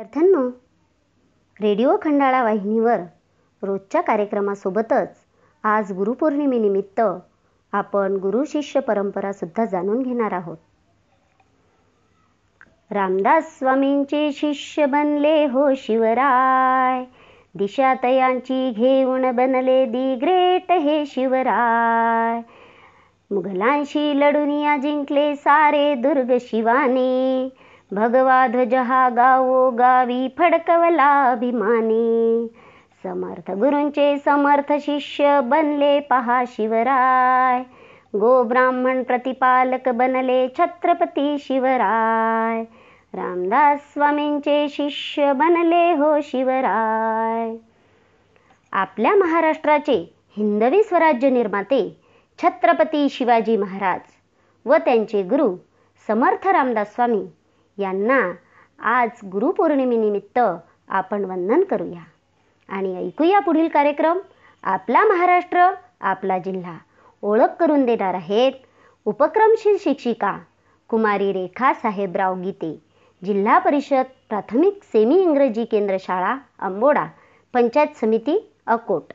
विद्यार्थ्यांनो रेडिओ खंडाळा वाहिनीवर रोजच्या कार्यक्रमासोबतच आज गुरुपौर्णिमेनिमित्त आपण गुरु शिष्य परंपरासुद्धा जाणून घेणार आहोत. रामदास स्वामींचे शिष्य बनले हो शिवराय दिशातयांची घेऊन बनले दी ग्रेट हे शिवराय. मुघलांशी लढून या जिंकले सारे दुर्ग शिवाने भगवा ध्वजहा गावो गावी फडकवला अभिमाने समर्थ गुरूंचे समर्थ शिष्य बनले पहा शिवराय. गो ब्राह्मण प्रतिपालक बनले छत्रपती शिवराय. रामदास स्वामींचे शिष्य बनले हो शिवराय. आपल्या महाराष्ट्राचे हिंदवी स्वराज्य निर्माते छत्रपती शिवाजी महाराज व त्यांचे गुरु समर्थ रामदास स्वामी यांना आज गुरुपौर्णिमेनिमित्त आपण वंदन करूया. आणि ऐकूया पुढील कार्यक्रम. आपला महाराष्ट्र आपला जिल्हा ओळख करून देणार आहेत उपक्रमशील शिक्षिका कुमारी रेखा साहेबराव गीते जिल्हा परिषद प्राथमिक सेमी इंग्रजी केंद्र शाळा अंबोडा पंचायत समिती अकोट.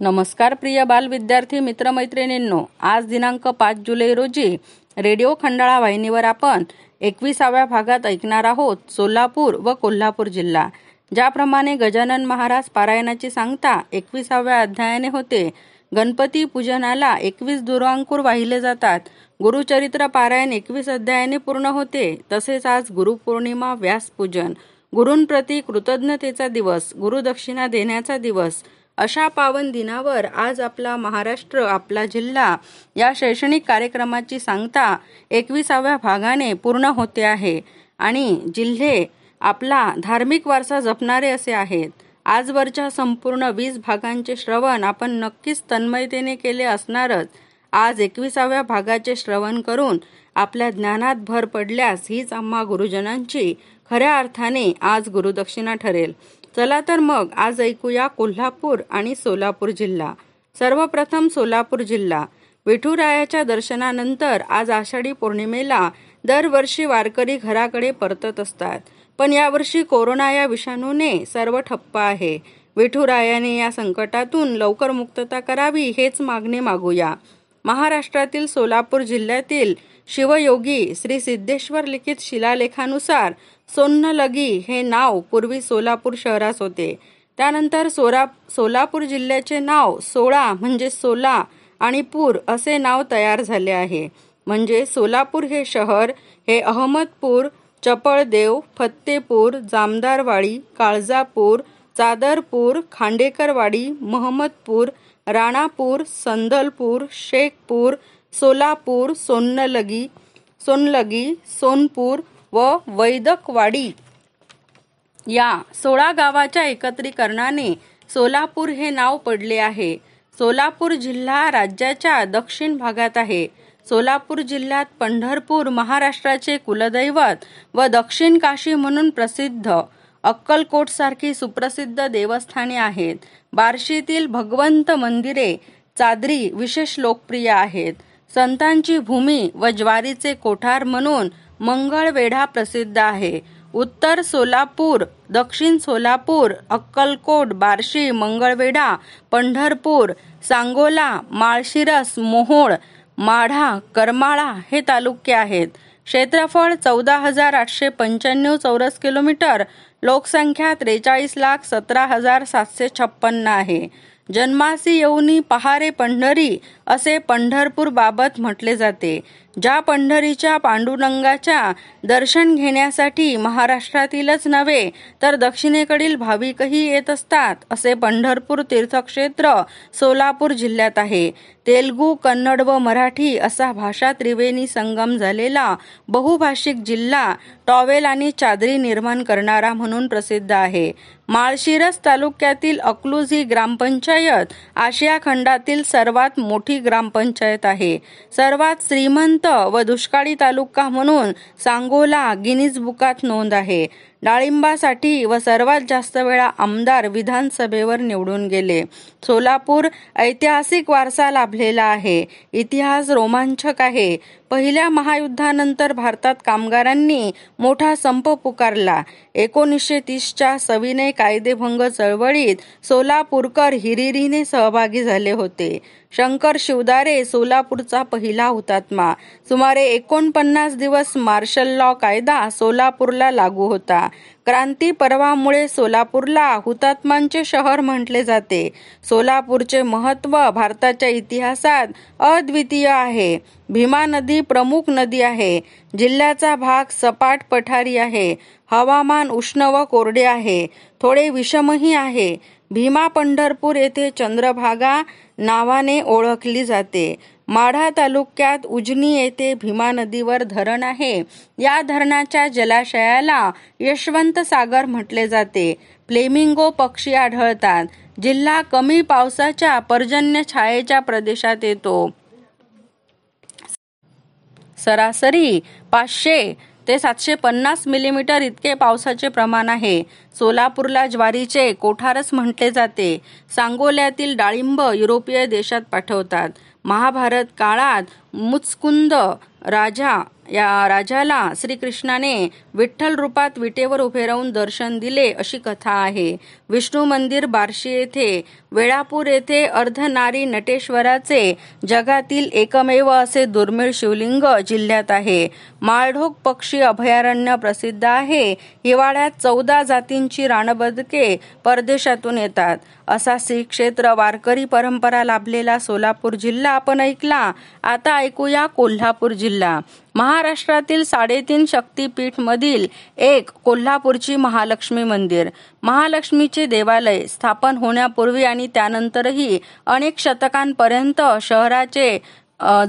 नमस्कार प्रिय बाल विद्यार्थी मित्रमैत्रिणींनो आज दिनांक पाच जुलै रोजी रेडिओ खंडाळा वाहिनीवर आपण एकविसाव्या भागात ऐकणार आहोत सोलापूर व कोल्हापूर जिल्हा. ज्याप्रमाणे गजानन महाराज पारायणाची सांगता एकविसाव्या अध्यायाने होते. गणपती पूजनाला एकवीस दुरांकूर वाहिले जातात. गुरुचरित्र पारायण एकवीस अध्यायाने पूर्ण होते. तसेच आज गुरुपौर्णिमा व्यासपूजन गुरूंप्रती कृतज्ञतेचा दिवस गुरुदक्षिणा देण्याचा दिवस अशा पावन दिनावर आज आपला महाराष्ट्र आपला जिल्हा या शैक्षणिक कार्यक्रमाची सांगता एकविसाव्या भागाने पूर्ण होते आहे. आणि जिल्हे आपला धार्मिक वारसा जपणारे असे आहेत. आजवरच्या संपूर्ण वीस भागांचे श्रवण आपण नक्कीच तन्मयतेने केले असणारच. आज एकविसाव्या भागाचे श्रवण करून आपल्या ज्ञानात भर पडल्यास हीच आम्हा गुरुजनांची खऱ्या अर्थाने आज गुरुदक्षिणा ठरेल. चला तर मग आज ऐकूया कोल्हापूर आणि सोलापूर जिल्हा. सर्वप्रथम सोलापूर जिल्हा. विठुरायाच्या दर्शनानंतर आज आषाढी पौर्णिमेला दरवर्षी वारकरी घराकडे परतत असतात. पण यावर्षी कोरोना या विषाणूने सर्व ठप्प आहे. विठुरायाने या संकटातून लवकर मुक्तता करावी हेच मागणे मागूया. महाराष्ट्रातील सोलापूर जिल्ह्यातील शिवयोगी श्री सिद्धेश्वर लिखित शिलालेखानुसार सोन्नलगी हे नाव पूर्वी सोलापूर शहरास होते. त्यानंतर सोरा सोलापूर जिल्ह्याचे नाव सोळा म्हणजे सोला आणि पूर असे नाव तयार झाले आहे. म्हणजे सोलापूर हे शहर हे अहमदपूर चपळदेव फत्तेपूर जामदारवाडी काळजापूर चादरपूर खांडेकरवाडी महमदपूर राणापूर संदलपूर शेखपूर सोलापूर सोन्नलगी सोनलगी सोनपूर व वैदकवाडी. या सोळा गावाच्या एकत्रीकरणाने सोलापूर हे नाव पडले आहे. सोलापूर जिल्हा राज्याच्या दक्षिण भागात आहे. सोलापूर जिल्ह्यात पंढरपूर महाराष्ट्राचे कुलदैवत व दक्षिण काशी म्हणून प्रसिद्ध. अक्कलकोट सारखी सुप्रसिद्ध देवस्थाने आहेत. बार्शीतील भगवंत मंदिरे चादरी विशेष लोकप्रिय आहेत. संतांची भूमी व ज्वारीचे कोठार म्हणून मंगळवेढा प्रसिद्ध आहे. उत्तर सोलापूर दक्षिण सोलापूर अक्कलकोट बार्शी मंगळवेढा पंढरपूर सांगोला माळशिरस मोहोळ माढा करमाळा हे तालुके आहेत. क्षेत्रफळ चौदा हजार आठशे पंच्याण्णव चौरस किलोमीटर. लोकसंख्या त्रेचाळीस लाख सतरा हजार सातशे छप्पन्न आहे. जन्मासी येऊनी पहारे पंढरी असे पंढरपूर बाबत म्हटले जाते. ज्या पंढरीच्या पांडुरंगाच्या दर्शन घेण्यासाठी महाराष्ट्रातीलच नव्हे तर दक्षिणेकडील भाविकही येत असतात असे पंढरपूर तीर्थक्षेत्र सोलापूर जिल्ह्यात आहे. तेलगू कन्नड व मराठी असा भाषा त्रिवेणी संगम झालेला बहुभाषिक जिल्हा टॉवेल आणि चादरी निर्माण करणारा म्हणून प्रसिद्ध आहे. माळशिरस तालुक्यातील अकलूज ही ग्रामपंचायत आशिया खंडातील सर्वात मोठी ग्रामपंचायत आहे. सर्वात श्रीमंत व दुष्काळी तालुका म्हणून सांगोला गिनीज बुकात नोंद आहे. डाळिंबासाठी व सर्वात जास्त वेळा आमदार विधानसभेवर निवडून गेले. सोलापूर ऐतिहासिक वारसा लाभलेला आहे. इतिहास रोमांचक आहे. पहिल्या महायुद्धानंतर भारतात कामगारांनी मोठा संप पुकारला. एकोणीसशे तीसच्या सविनय कायदेभंग चळवळीत सोलापूरकर हिरिरीने सहभागी झाले होते. शंकर शिवदारे सोलापूरचा पहिला हुतात्मा. सुमारे एकोणपन्नास दिवस मार्शल लॉ कायदा सोलापूरला लागू होता. क्रांती पर्वामुळे सोलापूरला हुतात्मांचे शहर म्हटले जाते. सोलापूरचे महत्त्व भारताच्या इतिहासात अद्वितीय आहे. भीमा नदी प्रमुख नदी आहे. जिल्ह्याचा भाग सपाट पठारी आहे. हवामान उष्ण व कोरडे आहे. थोडे विषमही आहे. भीमा पंढरपूर येथे चंद्रभागा नावाने ओळखली जाते. माढा तालुक्यात उजनी येथे भीमा नदीवर धरण आहे. या धरणाच्या जलाशयाला यशवंत सागर म्हटले जाते. फ्लेमिंगो पक्षी आढळतात. जिल्हा कमी पावसाच्या पर्जन्य छायेच्या प्रदेशात येतो. सरासरी पाचशे ते सातशे पन्नास मिलीमीटर इतके पावसाचे प्रमाण आहे. सोलापूरला ज्वारीचे कोठारच म्हटले जाते. सांगोल्यातील डाळिंब युरोपीय देशात पाठवतात. महाभारत काळात मुचकुंद राजा या राजाला श्रीकृष्णाने विठ्ठल रूपात विटेवर उभे राहून दर्शन दिले अशी कथा आहे. विष्णू मंदिर बार्शी येथे वेळापूर येथे अर्धनारी नटेश्वराचे जगातील एकमेव असे दुर्मिळ शिवलिंग जिल्ह्यात आहे. माळढोक पक्षी अभयारण्य प्रसिद्ध आहे. हिवाळ्यात चौदा जातींची रानबदके परदेशातून येतात. असा श्री क्षेत्र वारकरी परंपरा लाभलेला सोलापूर जिल्हा आपण ऐकला. आता ऐकूया कोल्हापूर जिल्हा. महाराष्ट्रातील साडेतीन शक्तीपीठ मधील एक कोल्हापूरची महालक्ष्मी मंदिर. महालक्ष्मीचे देवालय स्थापन होण्यापूर्वी आणि त्यानंतरही अनेक शतकांपर्यंत शहराचे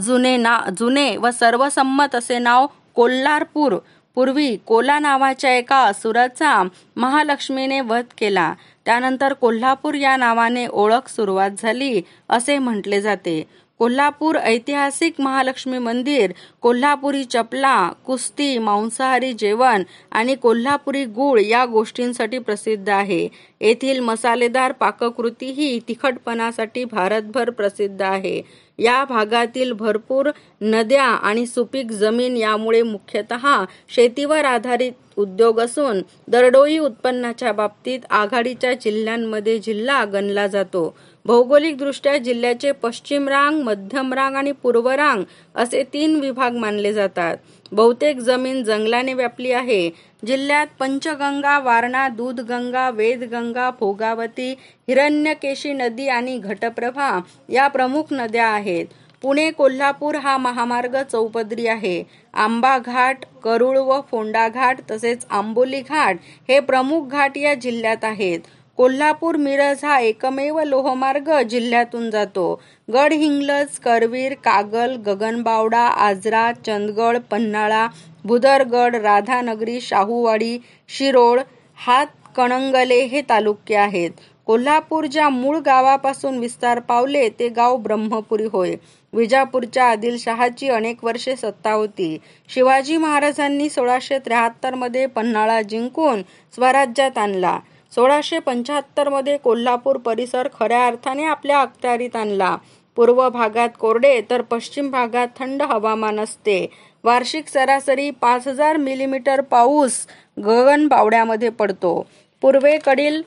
जुने ना जुने व सर्वसंमत असे नाव कोल्हारपूर पूर्वी कोला नावाच्या एका असुराचा महालक्ष्मीने वध केला. त्यानंतर कोल्हापूर या नावाने ओळख सुरुवात झाली असे म्हटले जाते. कोल्हापूर ऐतिहासिक महालक्ष्मी मंदिर कोल्हापुरी चपला कुस्ती मांसाहारी जेवण आणि कोल्हापुरी गूळ या गोष्टींसाठी प्रसिद्ध आहे. येथील मसालेदार पाककृती ही तिखटपणासाठी भारतभर प्रसिद्ध आहे. या भागातील भरपूर नद्या आणि सुपीक जमीन यामुळे मुख्यतः शेतीवर आधारित उद्योग असून दरडोई उत्पन्नाच्या बाबतीत आघाडीच्या जिल्ह्यांमध्ये जिल्हा गणला जातो. भौगोलिकदृष्ट्या जिल्ह्याचे पश्चिम रांग मध्यम रांग आणि पूर्व रांग असे तीन विभाग मानले जातात. बहुतेक जमीन जंगलाने व्यापली आहे. जिल्ह्यात पंचगंगा वारणा दूधगंगा वेदगंगा फोगावती हिरण्यकेशी नदी आणि घटप्रभा या प्रमुख नद्या आहेत. पुणे कोल्हापूर हा महामार्ग चौपदरी आहे. आंबा घाट करुळ व फोंडा घाट तसेच आंबोली घाट हे प्रमुख घाट या जिल्ह्यात आहेत. कोल्हापूर मिरज हा एकमेव लोहमार्ग जिल्ह्यातून जातो. गडहिंग्लज करवीर कागल गगनबावडा आजरा चंदगड पन्हाळा भुदरगड राधानगरी शाहूवाडी शिरोळ हात कणंगले हे तालुके आहेत. कोल्हापूर ज्या मूळ गावापासून विस्तार पावले ते गाव ब्रह्मपुरी होय. विजापूरच्या आदिलशहाची अनेक वर्षे सत्ता होती. शिवाजी महाराजांनी सोळाशे त्र्याहत्तरमध्ये पन्हाळा जिंकून स्वराज्यात आणला. सोळाशे पंच्याहत्तरमध्ये कोल्हापूर परिसर खऱ्या अर्थाने आपल्या अखत्यारीत आणला. पूर्व भागात कोरडे तर पश्चिम भागात थंड हवामान असते. वार्षिक सरासरी पाच हजार मिलीमीटर पाऊस गगन पावड्यामध्ये पडतो. पूर्वेकडील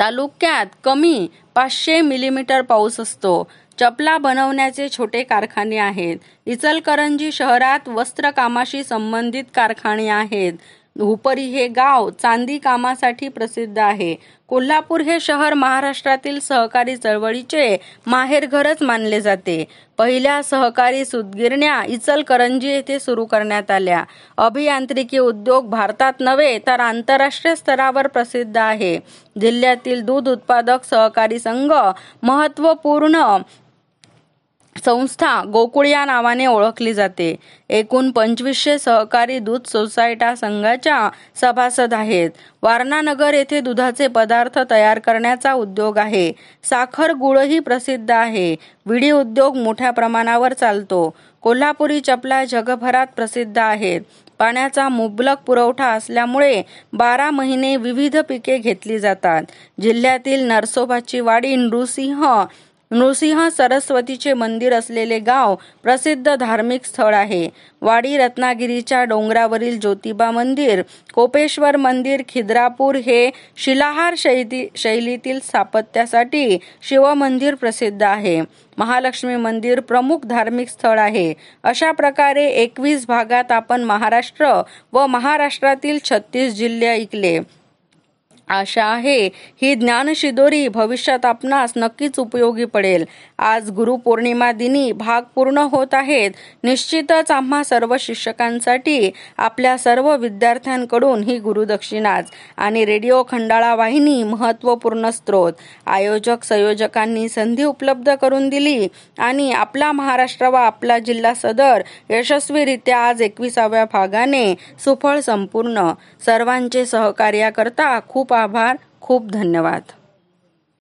तालुक्यात कमी पाचशे मिलीमीटर पाऊस असतो. चपला बनवण्याचे छोटे कारखाने आहेत. इचलकरंजी शहरात वस्त्रकामाशी संबंधित कारखाने आहेत. हुपरी हे गाव चांदी कामासाठी प्रसिद्ध आहे. कोल्हापूर हे शहर महाराष्ट्रातील सहकारी चळवळीचे माहेरघरच मानले जाते. पहिल्या सहकारी सुदगिरण्या इचलकरंजी येथे सुरू करण्यात आल्या. अभियांत्रिकी उद्योग भारतात नव्हे तर आंतरराष्ट्रीय स्तरावर प्रसिद्ध आहे. जिल्ह्यातील दूध उत्पादक सहकारी संघ महत्त्वपूर्ण संस्था गोकुळ या नावाने ओळखली जाते. एकूण पंचवीसशे सहकारी दूध सोसायटा संघाच्या सभासद आहेत. वारणानगर येथे दुधाचे पदार्थ तयार करण्याचा उद्योग आहे. साखर गुळही प्रसिद्ध आहे. विडी उद्योग मोठ्या प्रमाणावर चालतो. कोल्हापुरी चपला जगभरात प्रसिद्ध आहेत. पाण्याचा मुबलक पुरवठा असल्यामुळे बारा महिने विविध पिके घेतली जातात. जिल्ह्यातील नरसोबाची वाडी नृसिंह नृसिंह सरस्वतीचे मंदिर असलेले गाव प्रसिद्ध धार्मिक स्थळ आहे. वाडी रत्नागिरीच्या डोंगरावरील ज्योतिबा मंदिर कोपेश्वर मंदिर खिद्रापूर हे शिलाहार शैली शैलीतील स्थापत्यासाठी शिवमंदिर प्रसिद्ध आहे. महालक्ष्मी मंदिर प्रमुख धार्मिक स्थळ आहे. अशा प्रकारे एकवीस भागात आपण महाराष्ट्र व महाराष्ट्रातील छत्तीस जिल्हे ऐकले. आशा आहे ही ज्ञानशिदोरी भविष्यात आपणास नक्कीच उपयोगी पडेल. आज गुरुपौर्णिमा दिनी भाग पूर्ण होत आहेत. निश्चितच आम्हा सर्व शिक्षकांसाठी आपल्या सर्व विद्यार्थ्यांकडून ही गुरुदक्षिणाच आणि रेडिओ खंडाळा वाहिनी महत्त्वपूर्ण स्रोत. आयोजक संयोजकांनी संधी उपलब्ध करून दिली आणि आपला महाराष्ट्र व आपला जिल्हा सदर यशस्वीरित्या आज एकविसाव्या भागाने सुफळ संपूर्ण. सर्वांचे सहकार्याकरता खूप आभार. खूप धन्यवाद.